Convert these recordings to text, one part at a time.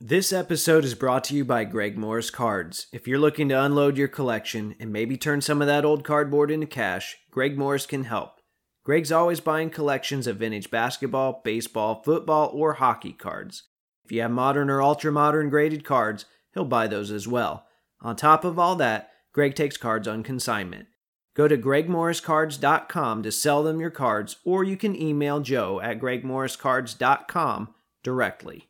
This episode is brought to you by Greg Morris Cards. If you're looking to unload your collection and maybe turn some of that old cardboard into cash, Greg Morris can help. Greg's always buying collections of vintage basketball, baseball, football, or hockey cards. If you have modern or ultra modern graded cards, he'll buy those as well. On top of all that, Greg takes cards on consignment. Go to gregmorriscards.com to sell them your cards, or you can email joe at gregmorriscards.com directly.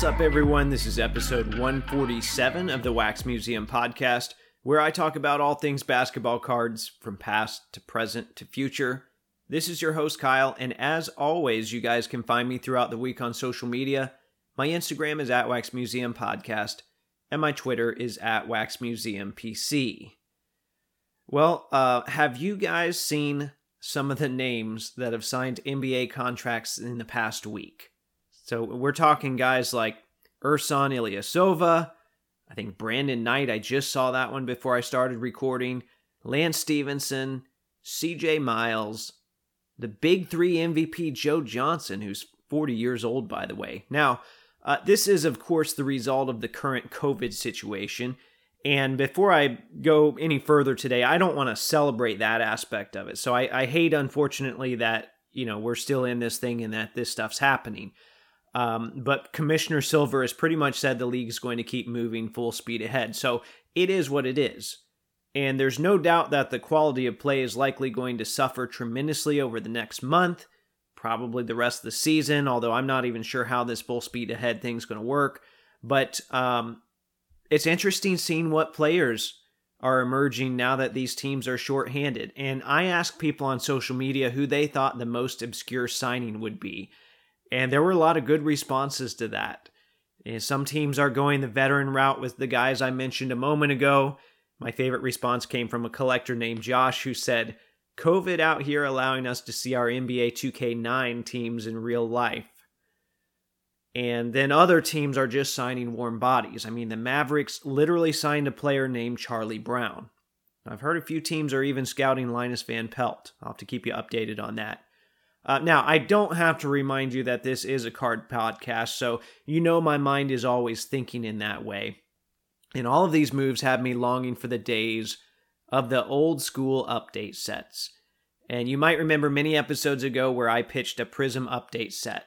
What's up, everyone? This is episode 147 of the Wax Museum podcast, where I talk about all things basketball cards from past to present to future. This is your host, Kyle, and as always, you guys can find me throughout the week on social media. My Instagram is at Wax Museum Podcast, and my Twitter is at Wax Museum PC. Well, uh, have you guys seen some of the names that have signed NBA contracts in the past week? So we're talking guys like Ersan Ilyasova. I think Brandon Knight. I just saw that one before I started recording. Lance Stephenson, CJ Miles, the big three MVP Joe Johnson, who's 40 years old, by the way. Now, uh, this is, of course, the result of the current COVID situation. And before I go any further today, I don't want to celebrate that aspect of it. So I, I hate, unfortunately, that you know we're still in this thing and that this stuff's happening. Um, but Commissioner Silver has pretty much said the league is going to keep moving full speed ahead. So it is what it is. And there's no doubt that the quality of play is likely going to suffer tremendously over the next month, probably the rest of the season, although I'm not even sure how this full speed ahead thing's going to work. But um, it's interesting seeing what players are emerging now that these teams are shorthanded. And I asked people on social media who they thought the most obscure signing would be. And there were a lot of good responses to that. And some teams are going the veteran route with the guys I mentioned a moment ago. My favorite response came from a collector named Josh who said, COVID out here allowing us to see our NBA 2K9 teams in real life. And then other teams are just signing warm bodies. I mean, the Mavericks literally signed a player named Charlie Brown. I've heard a few teams are even scouting Linus Van Pelt. I'll have to keep you updated on that. Uh, now, I don't have to remind you that this is a card podcast, so you know my mind is always thinking in that way. And all of these moves have me longing for the days of the old school update sets. And you might remember many episodes ago where I pitched a Prism update set.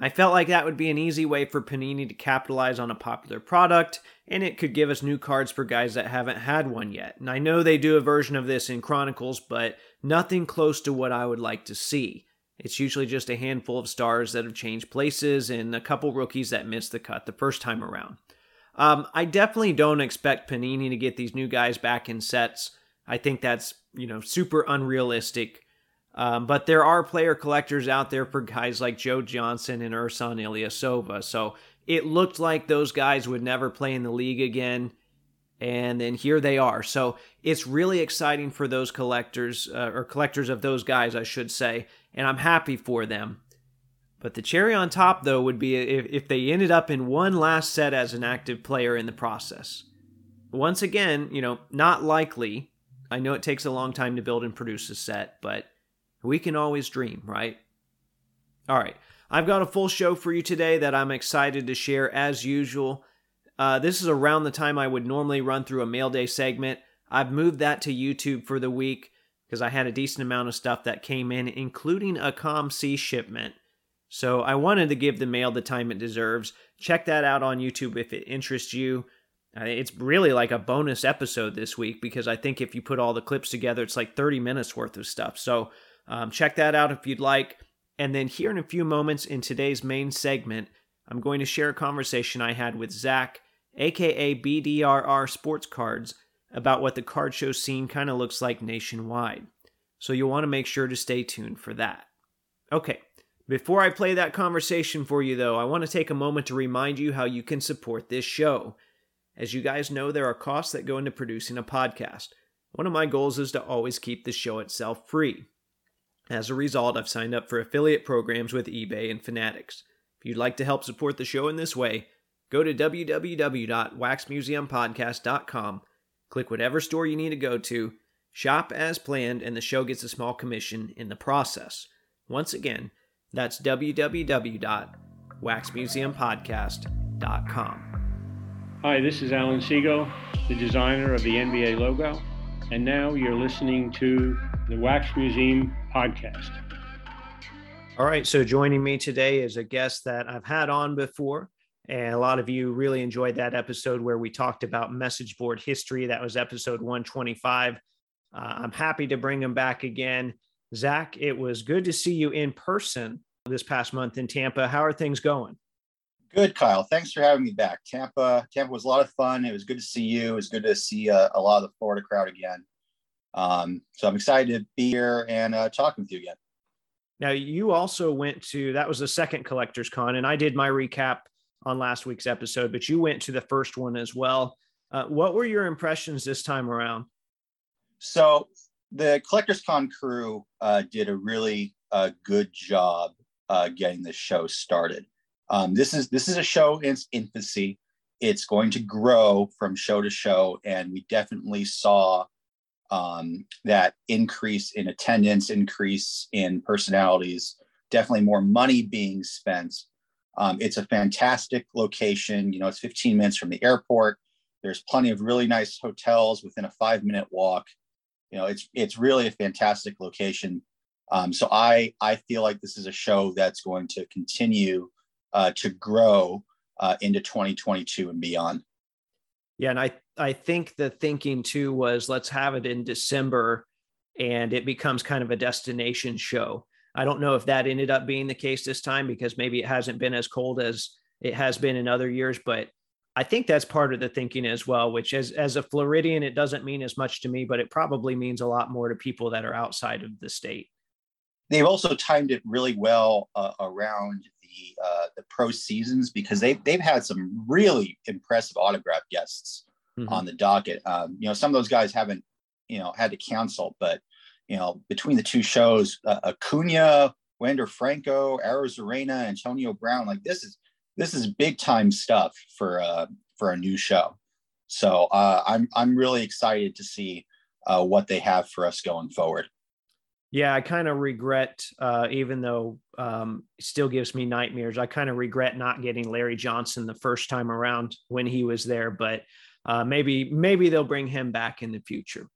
I felt like that would be an easy way for Panini to capitalize on a popular product, and it could give us new cards for guys that haven't had one yet. And I know they do a version of this in Chronicles, but nothing close to what I would like to see. It's usually just a handful of stars that have changed places and a couple rookies that missed the cut the first time around. Um, I definitely don't expect Panini to get these new guys back in sets. I think that's you know super unrealistic. Um, but there are player collectors out there for guys like Joe Johnson and Ersan Ilyasova. So it looked like those guys would never play in the league again. And then here they are. So it's really exciting for those collectors, uh, or collectors of those guys, I should say and I'm happy for them. But the cherry on top, though, would be if, if they ended up in one last set as an active player in the process. Once again, you know, not likely. I know it takes a long time to build and produce a set, but we can always dream, right? All right, I've got a full show for you today that I'm excited to share as usual. Uh, this is around the time I would normally run through a mail day segment. I've moved that to YouTube for the week because I had a decent amount of stuff that came in, including a COMC shipment. So I wanted to give the mail the time it deserves. Check that out on YouTube if it interests you. Uh, it's really like a bonus episode this week because I think if you put all the clips together, it's like 30 minutes worth of stuff. So um, check that out if you'd like. And then here in a few moments in today's main segment, I'm going to share a conversation I had with Zach, aka BDRR Sports Cards, about what the card show scene kind of looks like nationwide. So you'll want to make sure to stay tuned for that. Okay, before I play that conversation for you, though, I want to take a moment to remind you how you can support this show. As you guys know, there are costs that go into producing a podcast. One of my goals is to always keep the show itself free. As a result, I've signed up for affiliate programs with eBay and Fanatics. If you'd like to help support the show in this way, go to www.waxmuseumpodcast.com, click whatever store you need to go to, shop as planned, and the show gets a small commission in the process. Once again, that's www.waxmuseumpodcast.com. Hi, this is Alan Siegel, the designer of the NBA logo, and now you're listening to the Wax Museum podcast. All right, so joining me today is a guest that I've had on before. And a lot of you really enjoyed that episode where we talked about message board history. That was episode 125. Uh, I'm happy to bring him back again. Zach, it was good to see you in person this past month in Tampa. How are things going? Good, Kyle. Thanks for having me back. Tampa, Tampa was a lot of fun. It was good to see you. It was good to see uh, a lot of the Florida crowd again. Um, so I'm excited to be here and uh, talking with you again. Now, you also went to that was the second Collectors Con, and I did my recap on last week's episode, but you went to the first one as well. Uh, what were your impressions this time around? So, the Collectors Con crew uh, did a really uh, good job uh, getting the show started. Um, this is this is a show in its infancy. It's going to grow from show to show, and we definitely saw um, that increase in attendance, increase in personalities, definitely more money being spent. Um, it's a fantastic location. You know, it's 15 minutes from the airport. There's plenty of really nice hotels within a five minute walk. You know, it's it's really a fantastic location. Um, so I I feel like this is a show that's going to continue uh, to grow uh, into 2022 and beyond. Yeah, and I I think the thinking too was let's have it in December and it becomes kind of a destination show. I don't know if that ended up being the case this time because maybe it hasn't been as cold as it has been in other years, but I think that's part of the thinking as well, which as as a Floridian, it doesn't mean as much to me, but it probably means a lot more to people that are outside of the state. They've also timed it really well uh, around the uh, the pro seasons because they've they've had some really impressive autograph guests mm-hmm. on the docket. Um, you know, some of those guys haven't you know had to cancel, but you know between the two shows, uh, Acuna, Wander Franco, Arozarena, Antonio Brown, like this is this is big time stuff for uh, for a new show. So uh, I'm I'm really excited to see uh, what they have for us going forward. Yeah, I kind of regret, uh, even though um, still gives me nightmares. I kind of regret not getting Larry Johnson the first time around when he was there, but uh, maybe maybe they'll bring him back in the future.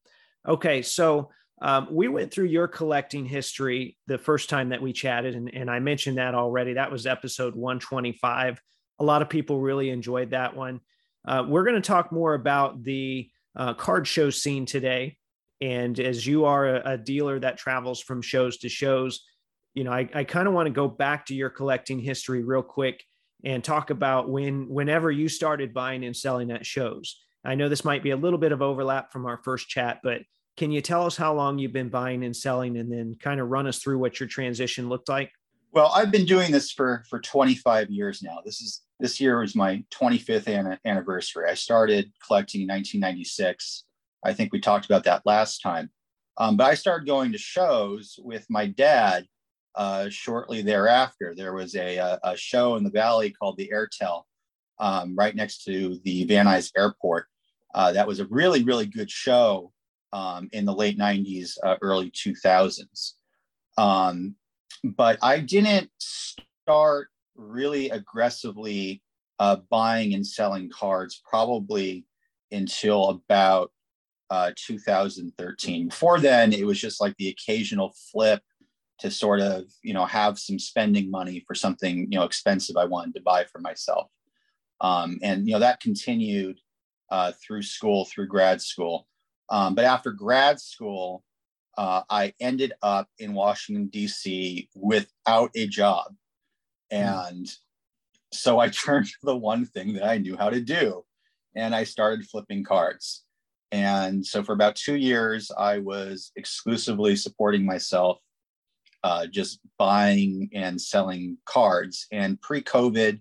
Okay, so um, we went through your collecting history the first time that we chatted, and, and I mentioned that already. That was episode 125. A lot of people really enjoyed that one. Uh, we're going to talk more about the uh, card show scene today and as you are a, a dealer that travels from shows to shows, you know, I, I kind of want to go back to your collecting history real quick and talk about when whenever you started buying and selling at shows. I know this might be a little bit of overlap from our first chat, but can you tell us how long you've been buying and selling and then kind of run us through what your transition looked like? Well, I've been doing this for for 25 years now. This is this year was my 25th an- anniversary. I started collecting in 1996 I think we talked about that last time. Um, but I started going to shows with my dad uh, shortly thereafter. There was a, a, a, show in the valley called the Airtel, um, right next to the Van Nuys Airport. Uh, that was a really, really good show um, in the late 90s, uh, early 2000s. Um, but I didn't start really aggressively uh, buying and selling cards probably until about uh, 2013. Before then, it was just like the occasional flip to sort of, you know, have some spending money for something, you know, expensive I wanted to buy for myself. Um, and, you know, that continued uh, through school, through grad school. Um, but after grad school, uh, I ended up in Washington, D.C. without a job. Hmm. And mm. so I turned to the one thing that I knew how to do, and I started flipping cards. And so for about two years, I was exclusively supporting myself, uh, just buying and selling cards. And pre-COVID,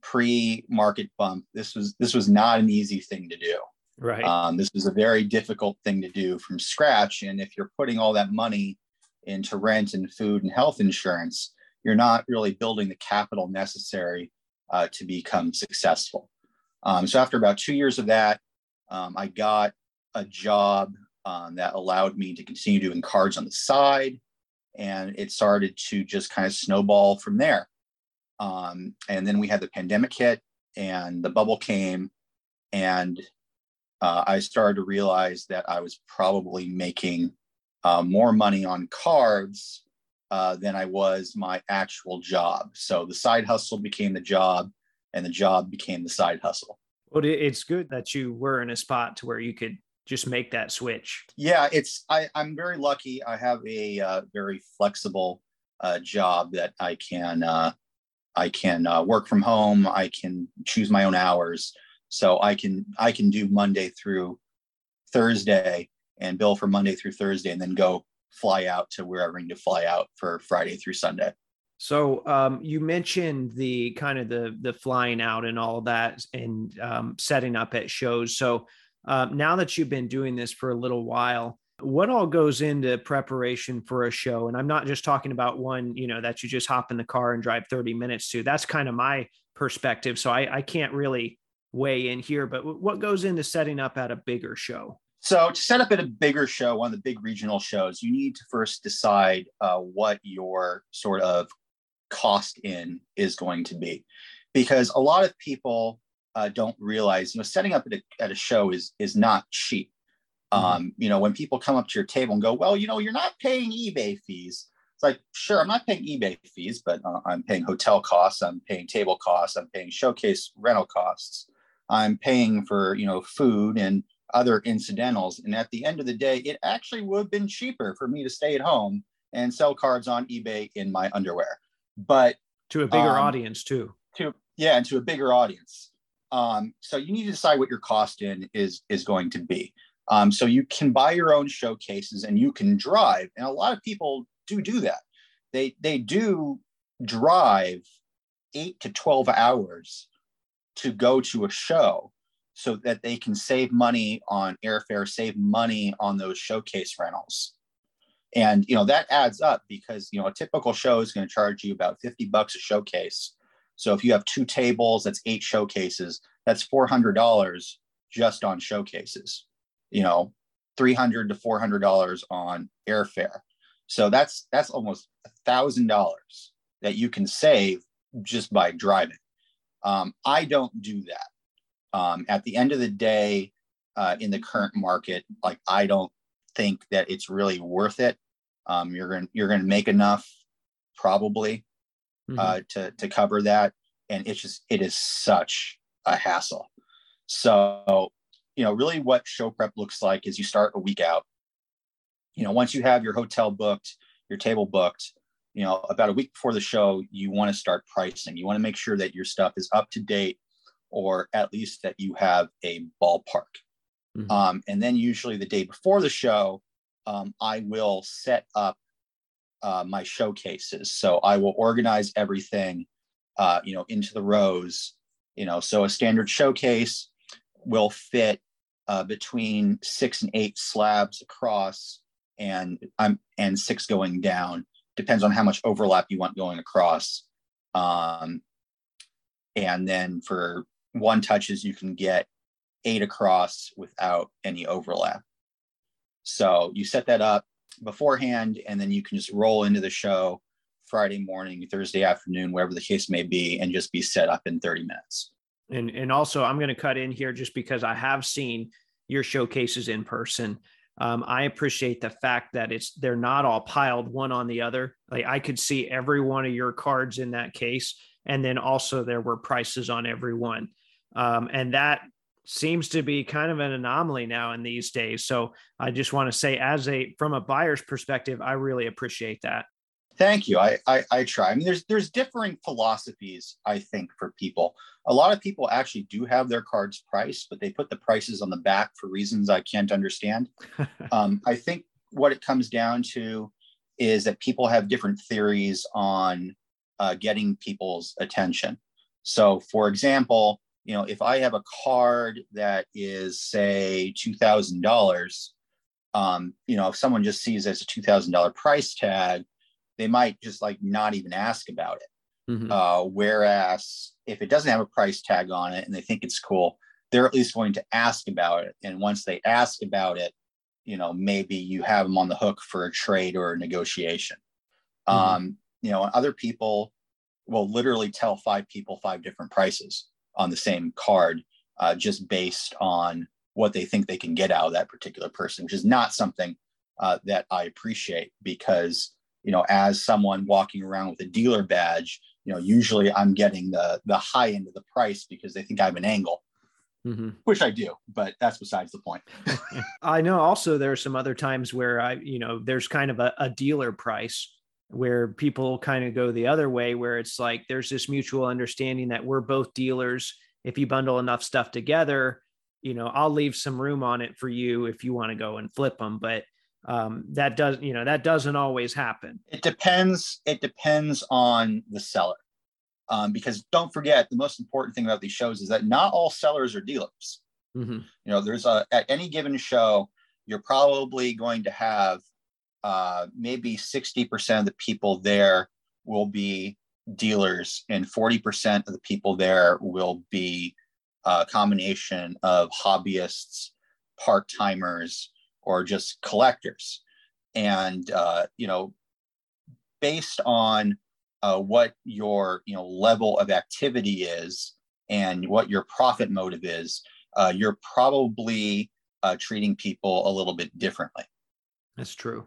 pre-market bump, this was this was not an easy thing to do. Right. Um, this is a very difficult thing to do from scratch. And if you're putting all that money into rent and food and health insurance, you're not really building the capital necessary uh, to become successful. Um, so after about two years of that, um, I got a job um, that allowed me to continue doing cards on the side, and it started to just kind of snowball from there. Um, and then we had the pandemic hit, and the bubble came, and uh, I started to realize that I was probably making uh, more money on cards uh, than I was my actual job. So the side hustle became the job, and the job became the side hustle. Well, it's good that you were in a spot to where you could just make that switch. Yeah, it's I, I'm very lucky. I have a uh, very flexible uh, job that I can uh, I can uh, work from home. I can choose my own hours, so I can I can do Monday through Thursday and bill for Monday through Thursday, and then go fly out to wherever I need to fly out for Friday through Sunday. So um, you mentioned the kind of the the flying out and all that, and um, setting up at shows. So uh, now that you've been doing this for a little while, what all goes into preparation for a show? And I'm not just talking about one, you know, that you just hop in the car and drive 30 minutes to. That's kind of my perspective. So I, I can't really weigh in here. But what goes into setting up at a bigger show? So to set up at a bigger show, one of the big regional shows, you need to first decide uh, what your sort of cost in is going to be, because a lot of people uh, don't realize, you know, setting up at a, at a show is is not cheap. Mm-hmm. Um, you know, when people come up to your table and go, well, you know, you're not paying eBay fees. It's like, sure, I'm not paying eBay fees, but uh, I'm paying hotel costs, I'm paying table costs, I'm paying showcase rental costs, I'm paying for you know food and other incidentals. And at the end of the day, it actually would have been cheaper for me to stay at home and sell cards on eBay in my underwear. But to a bigger um, audience too. To yeah, and to a bigger audience. Um, so you need to decide what your cost in is is going to be. Um, so you can buy your own showcases and you can drive, and a lot of people do do that. They they do drive eight to twelve hours to go to a show so that they can save money on airfare, save money on those showcase rentals. And you know that adds up because you know a typical show is going to charge you about 50 bucks a showcase. So if you have two tables, that's eight showcases. That's $400 just on showcases. You know, 300 to $400 on airfare. So that's that's almost a thousand dollars that you can save just by driving. Um, I don't do that um, at the end of the day, uh, in the current market, like I don't think that it's really worth it. Um, you're gonna you're going to make enough probably mm-hmm. uh, to to cover that, and it's just it is such a hassle. So you know, really, what show prep looks like is you start a week out. You know, once you have your hotel booked, your table booked, you know, about a week before the show, you want to start pricing. You want to make sure that your stuff is up to date or at least that you have a ballpark. Mm-hmm. Um, and then usually the day before the show, um, I will set up uh, my showcases. So I will organize everything, uh, you know, into the rows. You know, so a standard showcase will fit uh, between six and eight slabs across, and I'm and six going down. Depends on how much overlap you want going across. Um, and then for one touches, you can get eight across without any overlap. So you set that up beforehand, and then you can just roll into the show Friday morning, Thursday afternoon, wherever the case may be, and just be set up in 30 minutes. And and also, I'm going to cut in here just because I have seen your showcases in person. Um, I appreciate the fact that it's they're not all piled one on the other. Like I could see every one of your cards in that case, and then also there were prices on every one. Um, and that seems to be kind of an anomaly now in these days. So I just want to say, as a from a buyer's perspective, I really appreciate that. Thank you. I, I, I try. I mean, there's there's differing philosophies. I think for people, a lot of people actually do have their cards priced, but they put the prices on the back for reasons I can't understand. um, I think what it comes down to is that people have different theories on uh, getting people's attention. So, for example, you know, if I have a card that is say two thousand dollars, um, you know, if someone just sees as a two thousand dollar price tag, they might just like not even ask about it. Mm-hmm. Uh, whereas if it doesn't have a price tag on it and they think it's cool, they're at least going to ask about it. And once they ask about it, you know, maybe you have them on the hook for a trade or a negotiation. Mm-hmm. Um, you know, other people will literally tell five people five different prices on the same card uh, just based on what they think they can get out of that particular person, which is not something uh, that I appreciate because you know, as someone walking around with a dealer badge, you know, usually I'm getting the the high end of the price because they think I have an angle. Mm-hmm. Which I do, but that's besides the point. I know also there are some other times where I, you know, there's kind of a, a dealer price where people kind of go the other way, where it's like there's this mutual understanding that we're both dealers. If you bundle enough stuff together, you know, I'll leave some room on it for you if you want to go and flip them. But um, that does, you know, that doesn't always happen. It depends. It depends on the seller. Um, because don't forget, the most important thing about these shows is that not all sellers are dealers. Mm-hmm. You know, there's a at any given show, you're probably going to have uh, maybe 60% of the people there will be dealers, and 40% of the people there will be a combination of hobbyists, part timers, or just collectors. And, uh, you know, based on uh, what your, you know, level of activity is and what your profit motive is, uh, you're probably uh, treating people a little bit differently. That's true.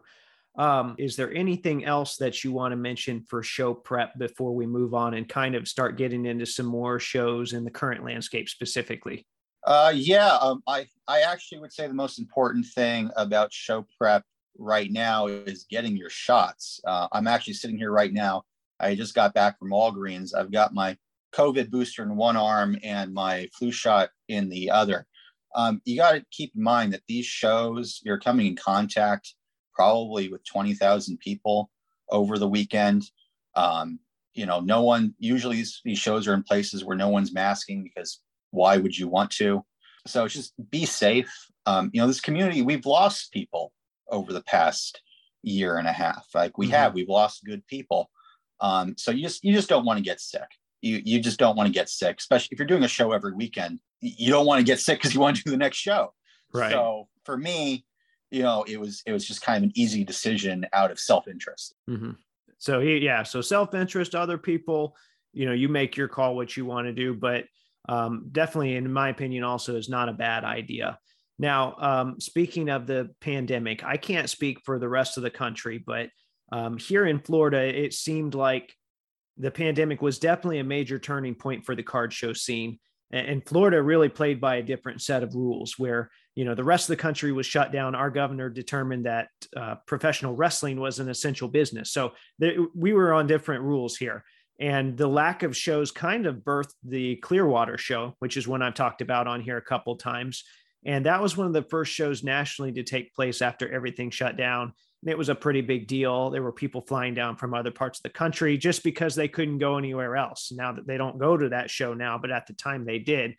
Um, is there anything else that you want to mention for show prep before we move on and kind of start getting into some more shows in the current landscape specifically? Uh, yeah, um, I I actually would say the most important thing about show prep right now is getting your shots. Uh, I'm actually sitting here right now. I just got back from Walgreens. I've got my COVID booster in one arm and my flu shot in the other. Um, you got to keep in mind that these shows you're coming in contact probably with 20,000 people over the weekend. Um, you know, no one usually these, these shows are in places where no one's masking because why would you want to? So it's just be safe. Um, you know, this community, we've lost people over the past year and a half. Like we mm-hmm. have, we've lost good people. Um, so you just you just don't want to get sick. You you just don't want to get sick, especially if you're doing a show every weekend. You don't want to get sick because you want to do the next show. Right. So for me, you know, it was it was just kind of an easy decision out of self interest. Mm-hmm. So yeah, so self interest, other people, you know, you make your call what you want to do, but um, definitely, in my opinion, also is not a bad idea. Now, um, speaking of the pandemic, I can't speak for the rest of the country, but um, here in Florida, it seemed like the pandemic was definitely a major turning point for the card show scene. And Florida really played by a different set of rules where you know the rest of the country was shut down our governor determined that uh, professional wrestling was an essential business so we were on different rules here and the lack of shows kind of birthed the clearwater show which is one i've talked about on here a couple times and that was one of the first shows nationally to take place after everything shut down and it was a pretty big deal there were people flying down from other parts of the country just because they couldn't go anywhere else now that they don't go to that show now but at the time they did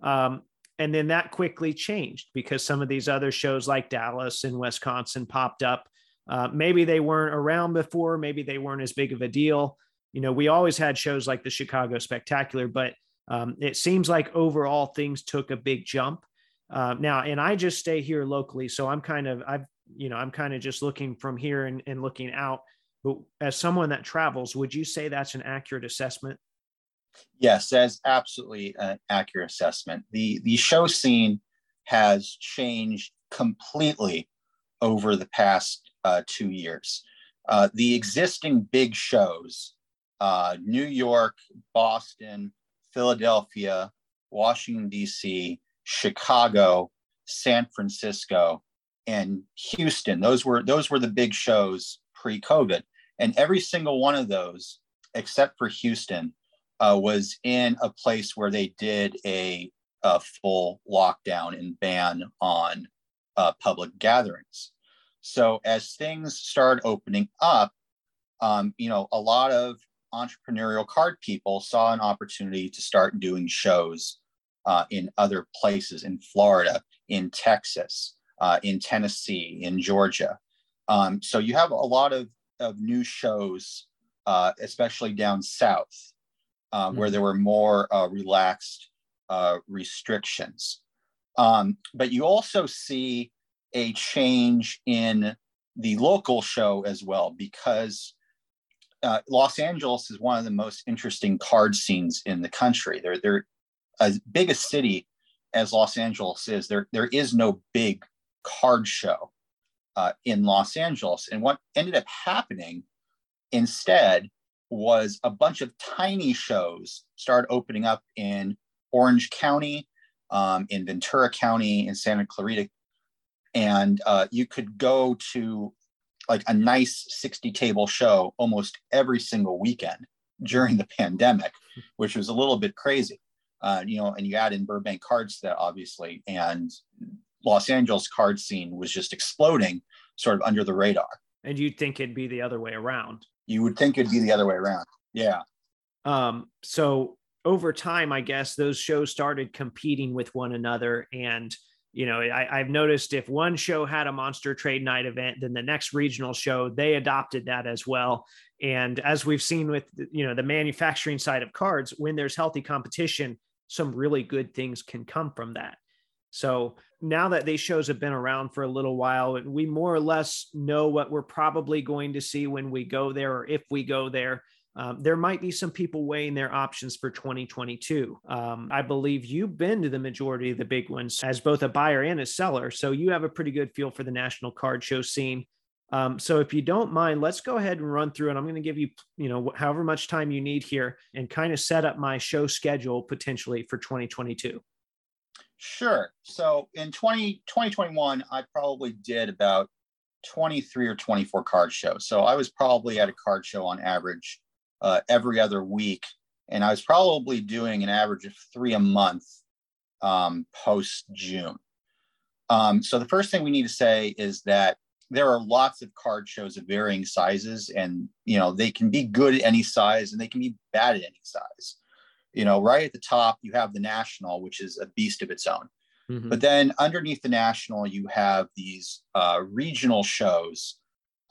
um, and then that quickly changed because some of these other shows like Dallas and Wisconsin popped up. Uh, maybe they weren't around before, maybe they weren't as big of a deal. You know, we always had shows like the Chicago Spectacular, but um, it seems like overall things took a big jump. Uh, now, and I just stay here locally, so I'm kind of I've you know I'm kind of just looking from here and, and looking out. But as someone that travels, would you say that's an accurate assessment? Yes, that's absolutely an accurate assessment. The the show scene has changed completely over the past uh, two years. Uh, the existing big shows, uh, New York, Boston, Philadelphia, Washington D.C., Chicago, San Francisco, and Houston. Those were those were the big shows pre-COVID, and every single one of those, except for Houston, uh, was in a place where they did a, a full lockdown and ban on uh, public gatherings. So as things started opening up, um, you know, a lot of entrepreneurial card people saw an opportunity to start doing shows uh, in other places in Florida, in Texas, uh, in Tennessee, in Georgia. Um, so you have a lot of, of new shows, uh, especially down south, uh, mm-hmm. where there were more uh, relaxed uh, restrictions. Um, but you also see a change in the local show as well, because uh, Los Angeles is one of the most interesting card scenes in the country. They're, they're as big a city as Los Angeles is. There, there is no big card show uh, in Los Angeles. And what ended up happening instead was a bunch of tiny shows started opening up in Orange County, um, in Ventura County, in Santa Clarita. And uh, you could go to like a nice 60 table show almost every single weekend during the pandemic, which was a little bit crazy. Uh, you know, and you add in Burbank cards that obviously, and Los Angeles card scene was just exploding sort of under the radar. And you'd think it'd be the other way around. You would think it'd be the other way around. Yeah. Um, so over time, I guess those shows started competing with one another. And, you know, I, I've noticed if one show had a monster trade night event, then the next regional show, they adopted that as well. And as we've seen with, you know, the manufacturing side of cards, when there's healthy competition, some really good things can come from that. So now that these shows have been around for a little while, and we more or less know what we're probably going to see when we go there or if we go there. Um, there might be some people weighing their options for 2022. Um, I believe you've been to the majority of the big ones as both a buyer and a seller. So you have a pretty good feel for the national card show scene. Um, so if you don't mind, let's go ahead and run through, and I'm going to give you, you know, however much time you need here, and kind of set up my show schedule potentially for 2022. Sure. So in 20, 2021, I probably did about 23 or 24 card shows. So I was probably at a card show on average uh, every other week. And I was probably doing an average of three a month um, post June. Um, so the first thing we need to say is that there are lots of card shows of varying sizes, and you know they can be good at any size and they can be bad at any size you know, right at the top, you have the national, which is a beast of its own. Mm-hmm. But then underneath the national, you have these uh, regional shows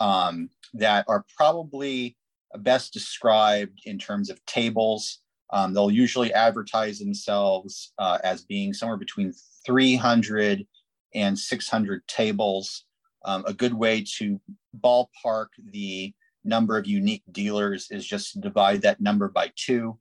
um, that are probably best described in terms of tables. Um, they'll usually advertise themselves uh, as being somewhere between 300 and 600 tables. Um, a good way to ballpark the number of unique dealers is just to divide that number by two.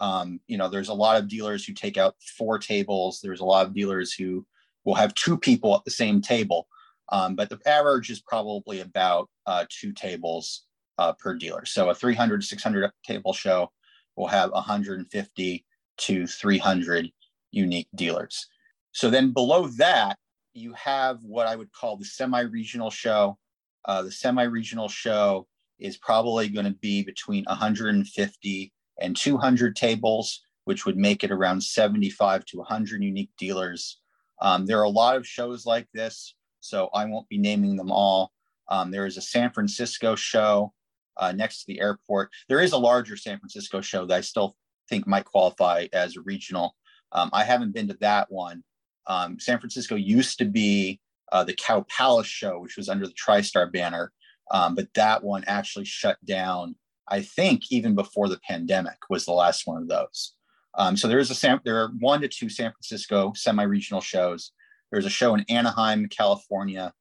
Um, you know, there's a lot of dealers who take out four tables. There's a lot of dealers who will have two people at the same table. Um, but the average is probably about uh, two tables uh, per dealer. So a 300 600 table show will have 150 to 300 unique dealers. So then below that, you have what I would call the semi-regional show. Uh, the semi-regional show is probably going to be between 150 and 200 tables, which would make it around 75 to 100 unique dealers. Um, there are a lot of shows like this, so I won't be naming them all. Um, there is a San Francisco show uh, next to the airport. There is a larger San Francisco show that I still think might qualify as a regional. Um, I haven't been to that one. Um, San Francisco used to be uh, the Cow Palace show, which was under the TriStar banner, um, but that one actually shut down I think even before the pandemic was the last one of those. Um, so there is a San, there are one to two San Francisco semi-regional shows. There's a show in Anaheim, California.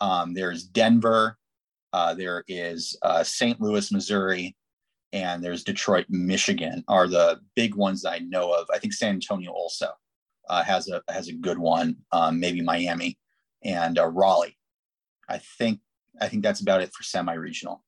Um, there's Denver. Uh, there is uh, St. Louis, Missouri, and there's Detroit, Michigan. Are the big ones that I know of. I think San Antonio also uh, has a has a good one. Um, maybe Miami and uh, Raleigh. I think I think that's about it for semi-regional.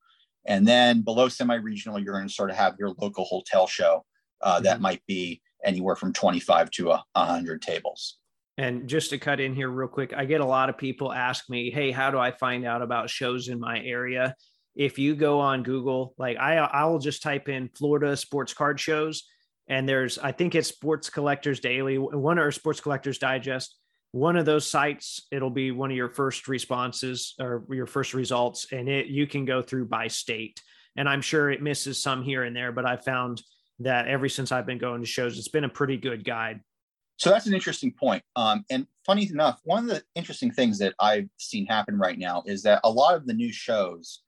And then below semi-regional, you're going to sort of have your local hotel show uh, that mm-hmm. might be anywhere from 25 to a 100 tables. And just to cut in here real quick, I get a lot of people ask me, "Hey, how do I find out about shows in my area?" If you go on Google, like I I will just type in Florida sports card shows and there's I think it's Sports Collectors Daily, one or Sports Collectors Digest. One of those sites it'll be one of your first responses or your first results and it you can go through by state. And i'm sure it misses some here and there but i found that ever since i've been going to shows it's been a pretty good guide So that's an interesting point. Um, and funny enough, one of the interesting things that I've seen happen right now is that a lot of the new shows,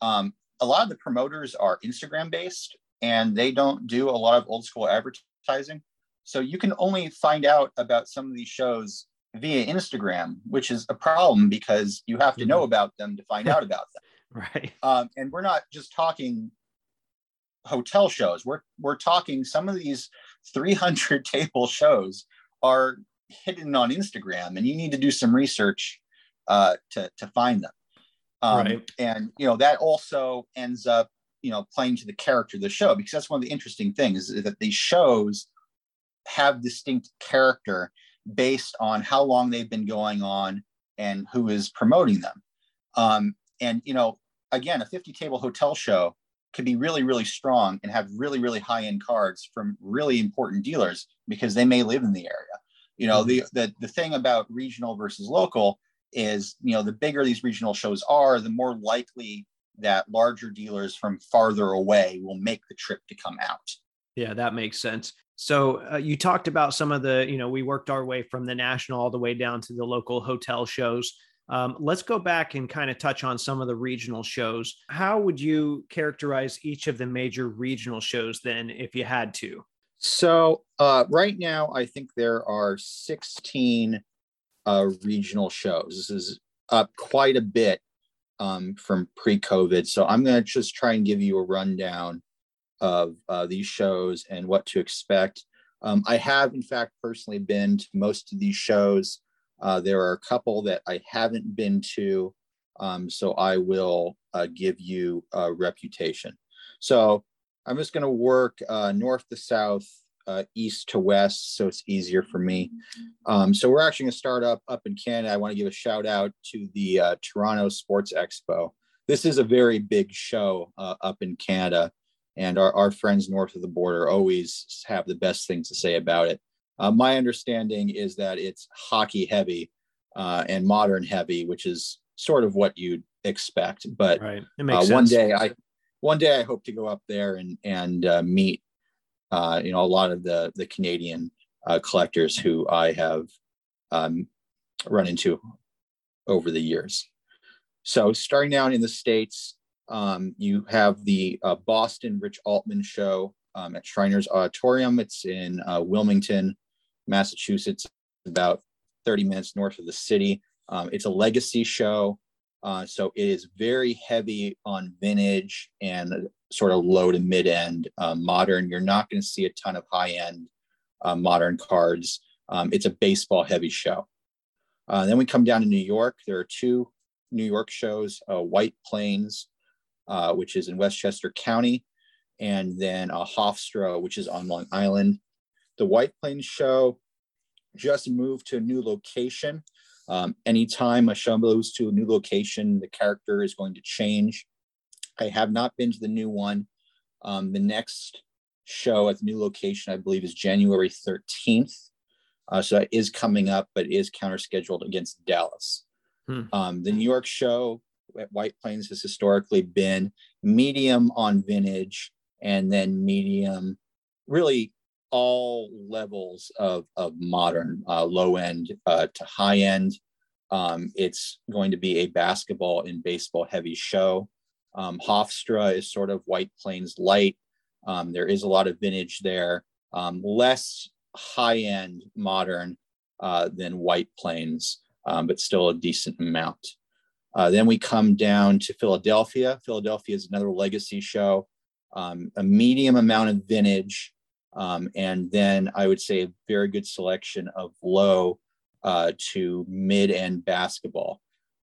um, a lot of the promoters are Instagram based and they don't do a lot of old school advertising. So you can only find out about some of these shows via Instagram, which is a problem because you have to know mm-hmm. about them to find out about them. Right. Um, and we're not just talking hotel shows. We're we're talking some of these 300 table shows are hidden on Instagram, and you need to do some research uh, to to find them. Um, right. And you know that also ends up you know playing to the character of the show because that's one of the interesting things is that these shows have distinct character based on how long they've been going on and who is promoting them. Um, and you know, again, a 50 table hotel show can be really, really strong and have really, really high end cards from really important dealers because they may live in the area. You know, the, mm-hmm. the the thing about regional versus local is, you know, the bigger these regional shows are, the more likely that larger dealers from farther away will make the trip to come out. Yeah, that makes sense. So uh, you talked about some of the, you know, we worked our way from the national all the way down to the local hotel shows. Um, let's go back and kind of touch on some of the regional shows. How would you characterize each of the major regional shows then, if you had to? So uh, right now, I think there are 16 uh, regional shows. This is up quite a bit um, from pre-COVID. So I'm going to just try and give you a rundown of uh, these shows and what to expect. Um, I have, in fact, personally been to most of these shows. Uh, there are a couple that I haven't been to, um, so I will uh, give you a reputation. So I'm just going to work uh, north to south, uh, east to west, so it's easier for me. Um, so we're actually going to start up up in Canada. I want to give a shout out to the uh, Toronto Sports Expo. This is a very big show up in Canada and our, our friends north of the border always have the best things to say about it. Uh, my understanding is that it's hockey heavy uh, and modern heavy, which is sort of what you'd expect. But right. uh, one day, I one day I hope to go up there and and uh, meet uh, you know a lot of the the Canadian uh, collectors who I have um, run into over the years. So starting down in the states, um, you have the uh, Boston Rich Altman show um, at Shriners Auditorium. It's in uh, Wilmington, Massachusetts, about 30 minutes north of the city. Um, it's a legacy show. Uh, so it is very heavy on vintage and sort of low to mid end uh, modern. You're not going to see a ton of high end uh, modern cards. Um, it's a baseball heavy show. Uh, then we come down to New York. There are two New York shows White Plains uh, which is in Westchester County, and then uh, Hofstra, which is on Long Island. The White Plains show just moved to a new location. Um, anytime a show moves to a new location, the character is going to change. I have not been to the new one. Um, the next show at the new location, I believe, is January 13th. Uh, so that is coming up, but is counter scheduled against Dallas. Hmm. Um, the New York show at White Plains has historically been medium on vintage and then medium, really all levels of, of modern, uh, low end uh, to high end. Um, it's going to be a basketball and baseball heavy show. Um, Hofstra is sort of White Plains light. Um, there is a lot of vintage there, um, less high end modern uh, than White Plains, um, but still a decent amount. Uh, then we come down to Philadelphia. Philadelphia is another legacy show, um, a medium amount of vintage, um, and then I would say a very good selection of low uh, to mid end basketball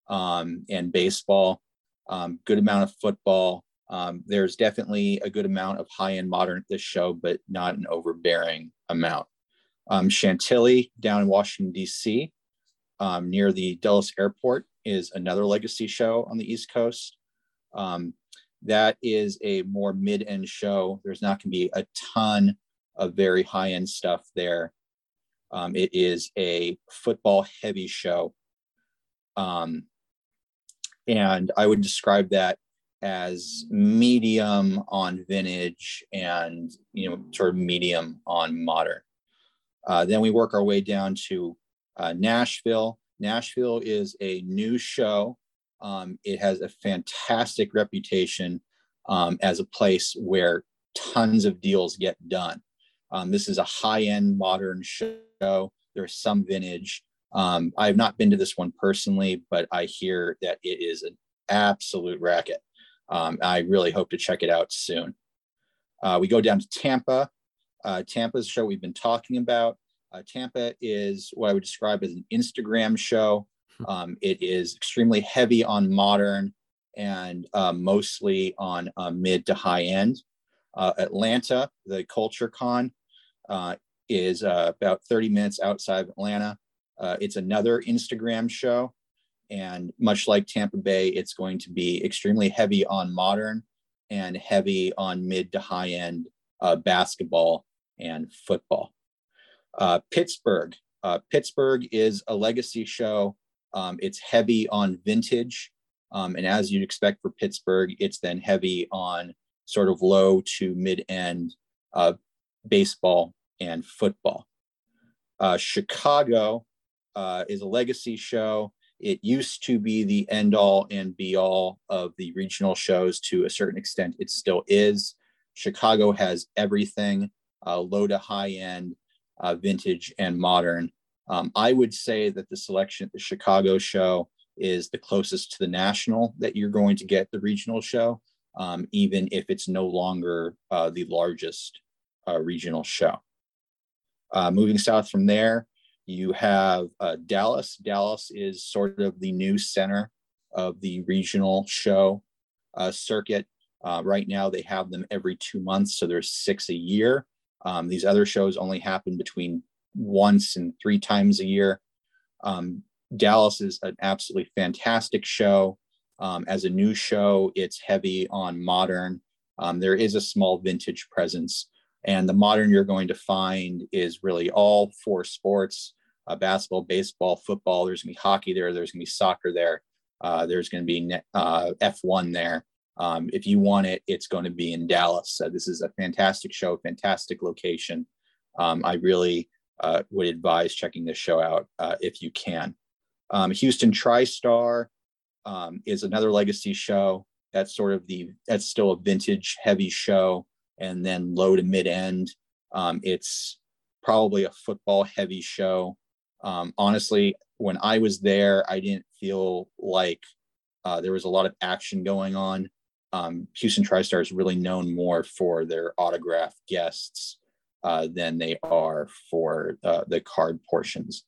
um, and baseball. Um, good amount of football. Um, there's definitely a good amount of high end modern at this show, but not an overbearing amount. Um, Chantilly down in Washington D.C. near the Dulles Airport is another legacy show on the East Coast. Um, that is a more mid-end show. There's not going to be a ton of very high-end stuff there. Um, it is a football-heavy show, um, and I would describe that as medium on vintage and you know sort of medium on modern. Uh, then we work our way down to uh, Nashville. Nashville is a new show. Um, it has a fantastic reputation um, as a place where tons of deals get done. Um, this is a high end modern show. There's some vintage. Um, I have not been to this one personally, but I hear that it is an absolute racket. Um, I really hope to check it out soon. Uh, we go down to Tampa. Uh, Tampa is a show we've been talking about. Uh, Tampa is what I would describe as an Instagram show. Hmm. Um, it is extremely heavy on modern and uh, mostly on uh, mid to high end. Uh, Atlanta, the Culture Con, uh, is uh, about 30 minutes outside of Atlanta. Uh, it's another Instagram show. And much like Tampa Bay, it's going to be extremely heavy on modern and heavy on mid to high end uh, basketball and football. Uh, Pittsburgh. Pittsburgh is a legacy show. Um, it's heavy on vintage. Um, and as you'd expect for Pittsburgh, it's then heavy on sort of low to mid end uh, baseball and football. Uh, Chicago uh, is a legacy show. It used to be the end all and be all of the regional shows to a certain extent. It still is. Chicago has everything uh, low to high end, uh, vintage, and modern. Um, I would say that the selection, the Chicago show, is the closest to the national that you're going to get the regional show, um, even if it's no longer uh, the largest uh, regional show. Uh, moving south from there, you have uh, Dallas. Dallas is sort of the new center of the regional show uh, circuit. Uh, right now, they have them every two months, so there's six a year. Um, these other shows only happen between once and three times a year. Um, Dallas is an absolutely fantastic show. Um, as a new show, it's heavy on modern. Um, there is a small vintage presence, and the modern you're going to find is really all four sports uh, basketball, baseball, football. There's going to be hockey there. There's going to be soccer there. Uh, there's going to be uh, F1 there. Um, if you want it, it's going to be in Dallas. this is a fantastic show, fantastic location. Um, I really uh, would advise checking this show out uh, if you can. Um, Houston TriStar um, is another legacy show. That's sort of the that's still a vintage heavy show, and then low to mid end. Um, it's probably a football heavy show. Um, honestly, when I was there, I didn't feel like uh, there was a lot of action going on. Um, Houston TriStar is really known more for their autograph guests uh, than they are for uh, the card portions.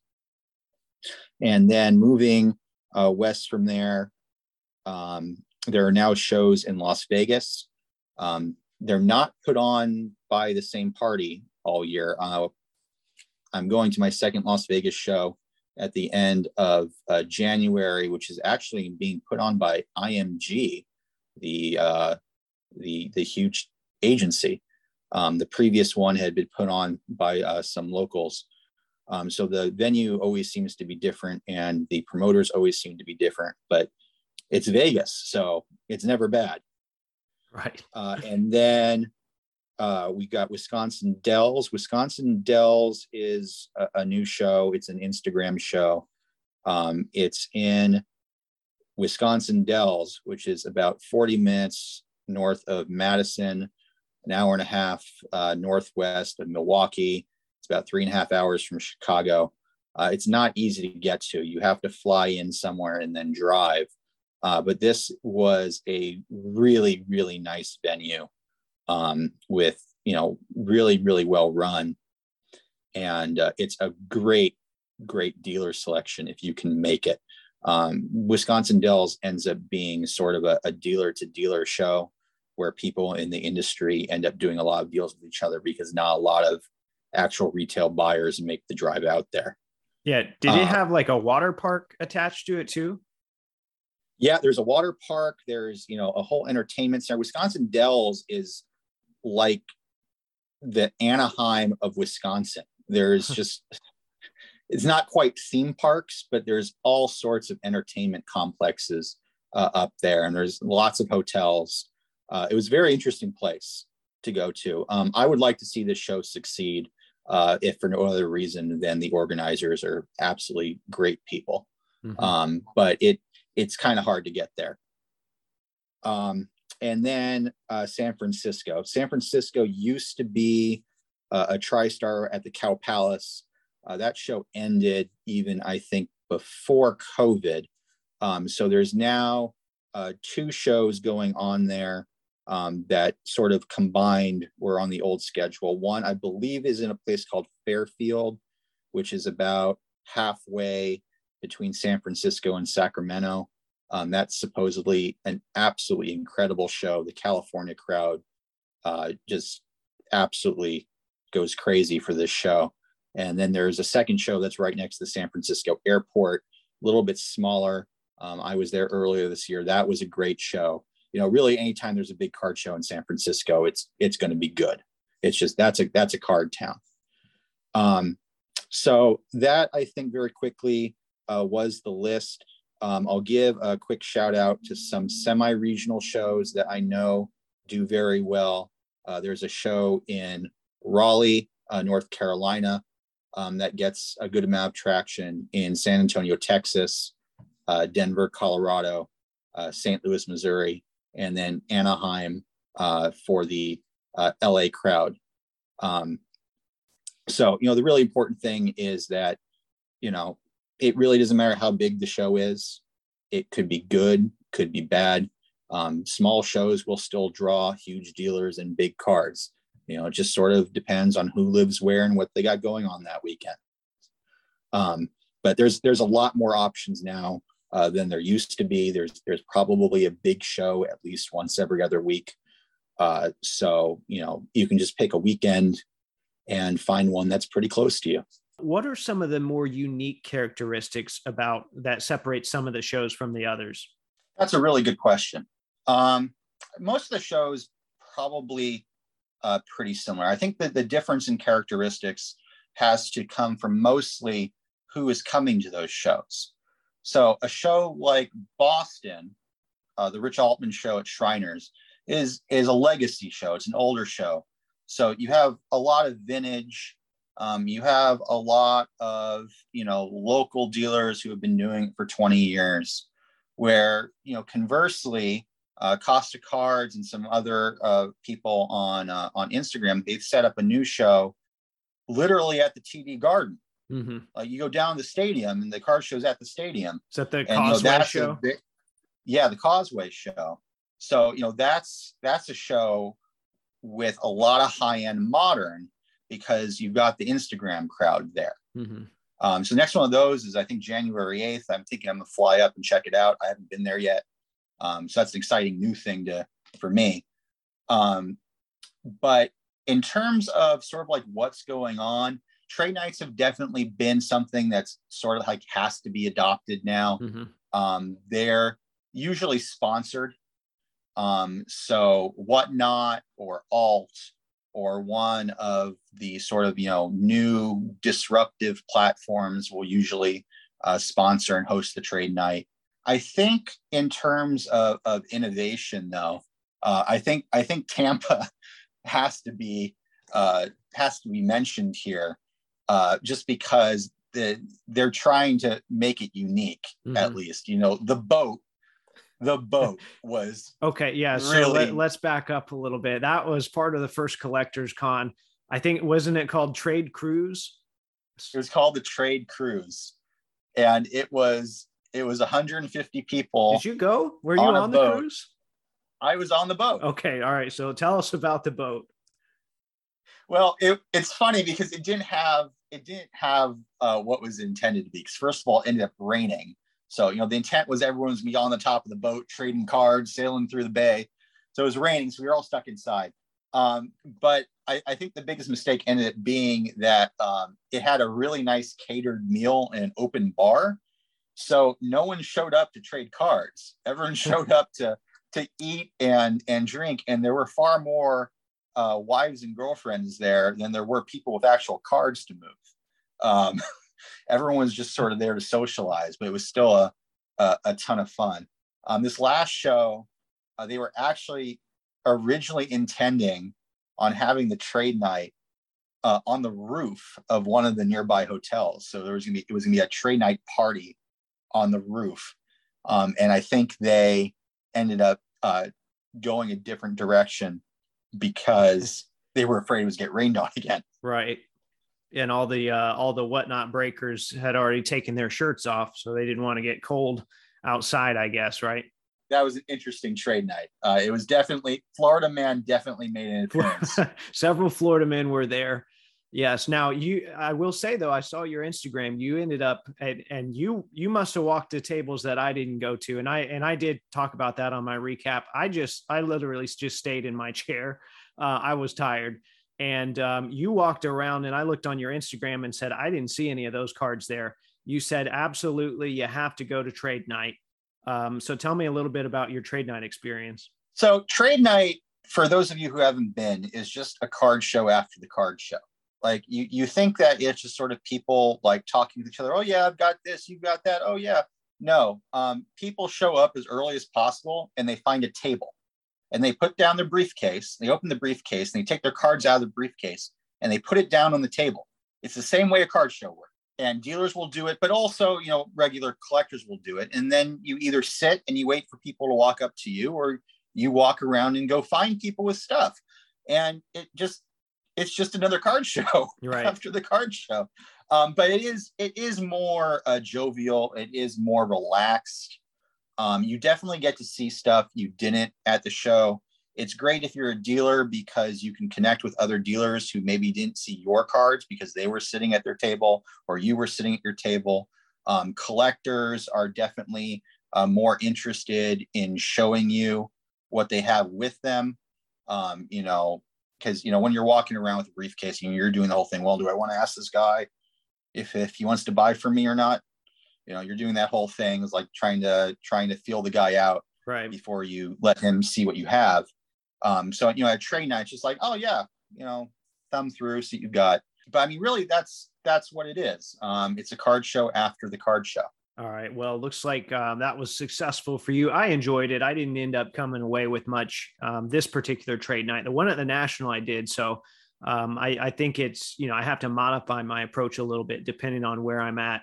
And then moving uh, west from there, um, there are now shows in Las Vegas. Um, they're not put on by the same party all year. Uh, I'm going to my second Las Vegas show at the end of uh, January, which is actually being put on by IMG, the uh, the the huge agency. Um, the previous one had been put on by uh, some locals. Um, so the venue always seems to be different, and the promoters always seem to be different. But it's Vegas, so it's never bad. Right. Uh, and then uh, we got Wisconsin Dells. Wisconsin Dells is a, a new show. It's an Instagram show. Um, it's in Wisconsin Dells, which is about 40 minutes north of Madison, an hour and a half uh, northwest of Milwaukee. About three and a half hours from Chicago. Uh, it's not easy to get to. You have to fly in somewhere and then drive. Uh, but this was a really, really nice venue um, with you know really really well run and uh, it's a great great dealer selection if you can make it um, wisconsin dells ends up being sort of a dealer to dealer show where people in the industry end up doing a lot of deals with each other because not a lot of actual retail buyers make the drive out there yeah did it uh, have like a water park attached to it too yeah there's a water park there's you know a whole entertainment center wisconsin dells is like the Anaheim of Wisconsin. There's just it's not quite theme parks, but there's all sorts of entertainment complexes uh, up there, and there's lots of hotels. Uh, it was a very interesting place to go to. Um, I would like to see this show succeed. Uh, if for no other reason than the organizers are absolutely great people. Mm-hmm. Um, but it it's kind of hard to get there. Um, and then uh, San Francisco. San Francisco used to be uh, a TriStar at the Cow Palace. Uh, that show ended even, I think, before COVID. Um, so there's now uh, two shows going on there um, that sort of combined were on the old schedule. One, I believe, is in a place called Fairfield, which is about halfway between San Francisco and Sacramento. Um, that's supposedly an absolutely incredible show. The California crowd uh, just absolutely goes crazy for this show. And then there's a second show that's right next to the San Francisco airport, a little bit smaller. Um, I was there earlier this year. That was a great show. You know, really, anytime there's a big card show in San Francisco, it's it's going to be good. It's just that's a that's a card town. Um, so that I think very quickly uh, was the list. Um, I'll give a quick shout out to some semi regional shows that I know do very well. Uh, there's a show in Raleigh, uh, North Carolina, um, that gets a good amount of traction in San Antonio, Texas, uh, Denver, Colorado, uh, St. Louis, Missouri, and then Anaheim uh, for the LA crowd. Um, so, you know, the really important thing is that, you know, it really doesn't matter how big the show is. It could be good, could be bad. Um, small shows will still draw huge dealers and big cards. You know, it just sort of depends on who lives where and what they got going on that weekend. Um, but there's there's a lot more options now uh, than there used to be. There's there's probably a big show at least once every other week. Uh, so you know you can just pick a weekend and find one that's pretty close to you. What are some of the more unique characteristics about that separate some of the shows from the others? That's a really good question. Um, most of the shows probably uh, pretty similar. I think that the difference in characteristics has to come from mostly who is coming to those shows. So a show like Boston, uh, the Rich Altman show at Shriners, is is a legacy show. It's an older show. So you have a lot of vintage um, you have a lot of you know local dealers who have been doing it for 20 years where you know conversely uh, costa cards and some other uh, people on uh, on instagram they've set up a new show literally at the td garden mm-hmm. like you go down the stadium and the car show's at the stadium is that the and, causeway you know, show big, yeah the causeway show so you know that's that's a show with a lot of high-end modern because you've got the Instagram crowd there. Mm-hmm. Um, so next one of those is I think January 8th. I'm thinking I'm gonna fly up and check it out. I haven't been there yet. Um, so that's an exciting new thing to for me. Um, but in terms of sort of like what's going on, trade nights have definitely been something that's sort of like has to be adopted now. Mm-hmm. Um, they're usually sponsored. Um, so whatnot or alt or one of the sort of you know new disruptive platforms will usually uh, sponsor and host the trade night. I think in terms of, of innovation, though, uh, I think I think Tampa has to be uh, has to be mentioned here, uh, just because the, they're trying to make it unique. Mm-hmm. At least, you know, the boat the boat was okay yeah so really... let, us back up a little bit. That was part of the first collectors con. I think wasn't it called trade cruise? It was called the trade cruise. And it was it was 150 people did you go? Were you on, on the boat. cruise? I was on the boat. Okay all right so tell us about the boat. Well it, it's funny because it didn't have it didn't have uh, what was intended to be because first of all it ended up raining so, you know, the intent was everyone's to be on the top of the boat, trading cards, sailing through the bay. So it was raining, so we were all stuck inside. Um, but I, I, think the biggest mistake ended up being that um, it had a really nice catered meal and open bar. So no one showed up to trade cards. Everyone showed up to to eat and and drink, and there were far more uh, wives and girlfriends there than there were people with actual cards to move. Um, everyone was just sort of there to socialize, but it was still a, a, a ton of fun. Um, this last show, uh, they were actually originally intending on having the trade night uh, on the roof of one of the nearby hotels. So there was gonna be it was gonna be a trade night party on the roof, um, and I think they ended up uh, going a different direction because they were afraid it was get rained on again. Right. And all the uh, all the whatnot breakers had already taken their shirts off, so they didn't want to get cold outside. I guess, right? That was an interesting trade night. Uh, it was definitely Florida man definitely made an appearance. Several Florida men were there. Yes. Now you, I will say though, I saw your Instagram. You ended up and and you you must have walked to tables that I didn't go to, and I and I did talk about that on my recap. I just I literally just stayed in my chair. Uh, I was tired, and um, you walked around, and I looked on your Instagram and said I didn't see any of those cards there. You said absolutely you have to go to trade night. Um, so tell me a little bit about your trade night experience. So trade night, for those of you who haven't been, is just a card show after the card show like you you think that it's just sort of people like talking to each other oh yeah i've got this you've got that oh yeah. No um, people show up as early as possible and they find a table and they put down their briefcase they open the briefcase and they take their cards out of the briefcase and they put it down on the table. It's the same way a card show works and dealers will do it but also you know regular collectors will do it and then you either sit and you wait for people to walk up to you or you walk around and go find people with stuff. And it just it's just another card show right. after the card show. Um, but it is it is more uh, jovial. It is more relaxed. Um, you definitely get to see stuff you didn't at the show. It's great if you're a dealer because you can connect with other dealers who maybe didn't see your cards because they were sitting at their table or you were sitting at your table. Um, collectors are definitely uh, more interested in showing you what they have with them. Um, you know, because you know when you're walking around with a briefcase and you're doing the whole thing well do i want to ask this guy if if he wants to buy from me or not? You know you're doing that whole thing is like trying to trying to feel the guy out right. before you let him see what you have. Um so you know at trade night it's just like oh yeah you know thumb through see what you got. But i mean really that's that's what it is. Um it's a card show after the card show all right. Well, looks like um, that was successful for you. I enjoyed it. I didn't end up coming away with much um, this particular trade night. The one at the National I did. So um, I, I, think it's, you know, I have to modify my approach a little bit depending on where I'm at.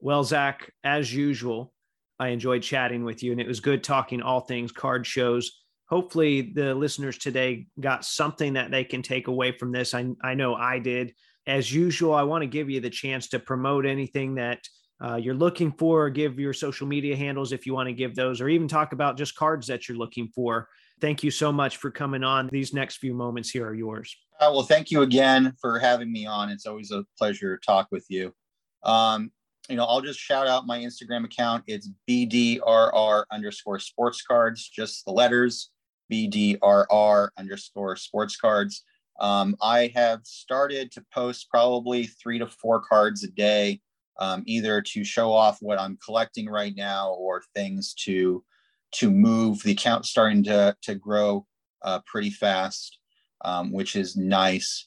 Well, Zach, as usual, I enjoyed chatting with you and it was good talking all things card shows. Hopefully, the listeners today got something that they can take away from this. I, I know I did. As usual, I want to give you the chance to promote anything that uh, you're looking for, give your social media handles if you want to give those, or even talk about just cards that you're looking for. Thank you so much for coming on. These next few moments here are yours. Uh, well, thank you again for having me on. It's always a pleasure to talk with you. Um, you know, I'll just shout out my Instagram account. It's BDRR underscore sports cards, just the letters BDRR underscore sports cards. Um, I have started to post probably three to four cards a day um, either to show off what I'm collecting right now or things to to move. The account starting to to grow uh, pretty fast, um, which is nice.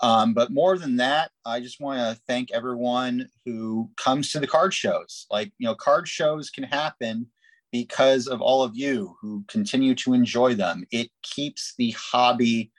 Um, but more than that, I just want to thank everyone who comes to the card shows. Like you know, card shows can happen because of all of you who continue to enjoy them. It keeps the hobby,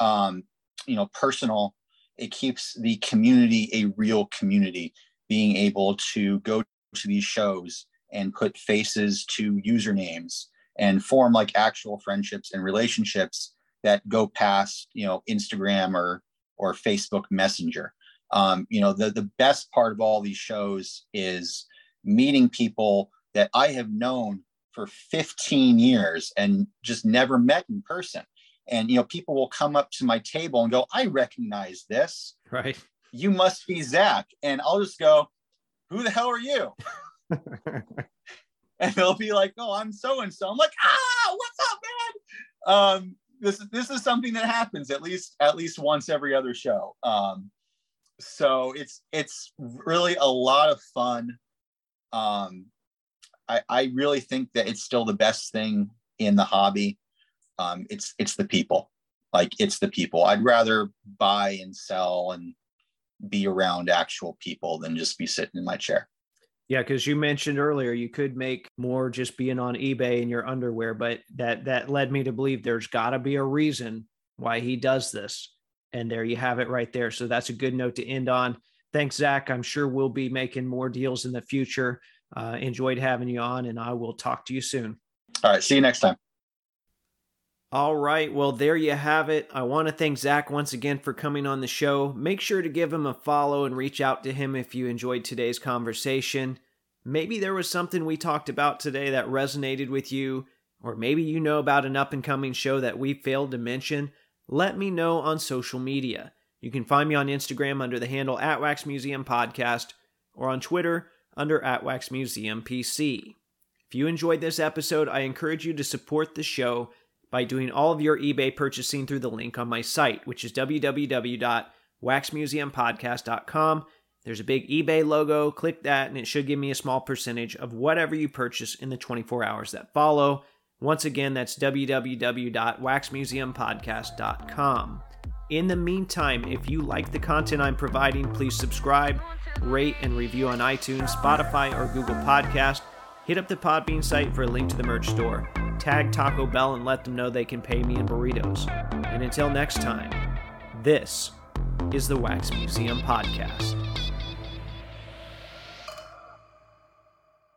um, you know, personal. It keeps the community a real community being able to go to these shows and put faces to usernames and form like actual friendships and relationships that go past you know instagram or or facebook messenger. Um, you know the, the best part of all these shows is meeting people that i have known for 15 years and just never met in person. And you know people will come up to my table and go i recognize this. Right you must be Zach. And I'll just go, who the hell are you? and they'll be like, oh, I'm so and so. I'm like, ah, what's up, man? Um, this this is something that happens at least at least once every other show. Um, so it's it's really a lot of fun. Um, I I really think that it's still the best thing in the hobby. Um, it's it's the people, like it's the people. I'd rather buy and sell and be around actual people than just be sitting in my chair. Yeah, because you mentioned earlier you could make more just being on eBay in your underwear, but that that led me to believe there's got to be a reason why he does this. And there you have it right there. So that's a good note to end on. Thanks, Zach. I'm sure we'll be making more deals in the future. Uh, enjoyed having you on, and I will talk to you soon. All right. See you next time. All right. Well, there you have it. I want to thank Zach once again for coming on the show. Make sure to give him a follow and reach out to him if you enjoyed today's conversation. Maybe there was something we talked about today that resonated with you, or maybe you know about an up and coming show that we failed to mention. Let me know on social media. You can find me on Instagram under the handle at Wax Museum Podcast or on Twitter under at Wax Museum PC. If you enjoyed this episode, I encourage you to support the show by doing all of your eBay purchasing through the link on my site, which is www.waxmuseumpodcast.com. There's a big eBay logo. Click that, and it should give me a small percentage of whatever you purchase in the 24 hours that follow. Once again, that's www.waxmuseumpodcast.com. In the meantime, if you like the content I'm providing, please subscribe, rate, and review on iTunes, Spotify, or Google Podcast. Hit up the Podbean site for a link to the merch store. Tag Taco Bell and let them know they can pay me in burritos. And until next time, this is the Wax Museum Podcast.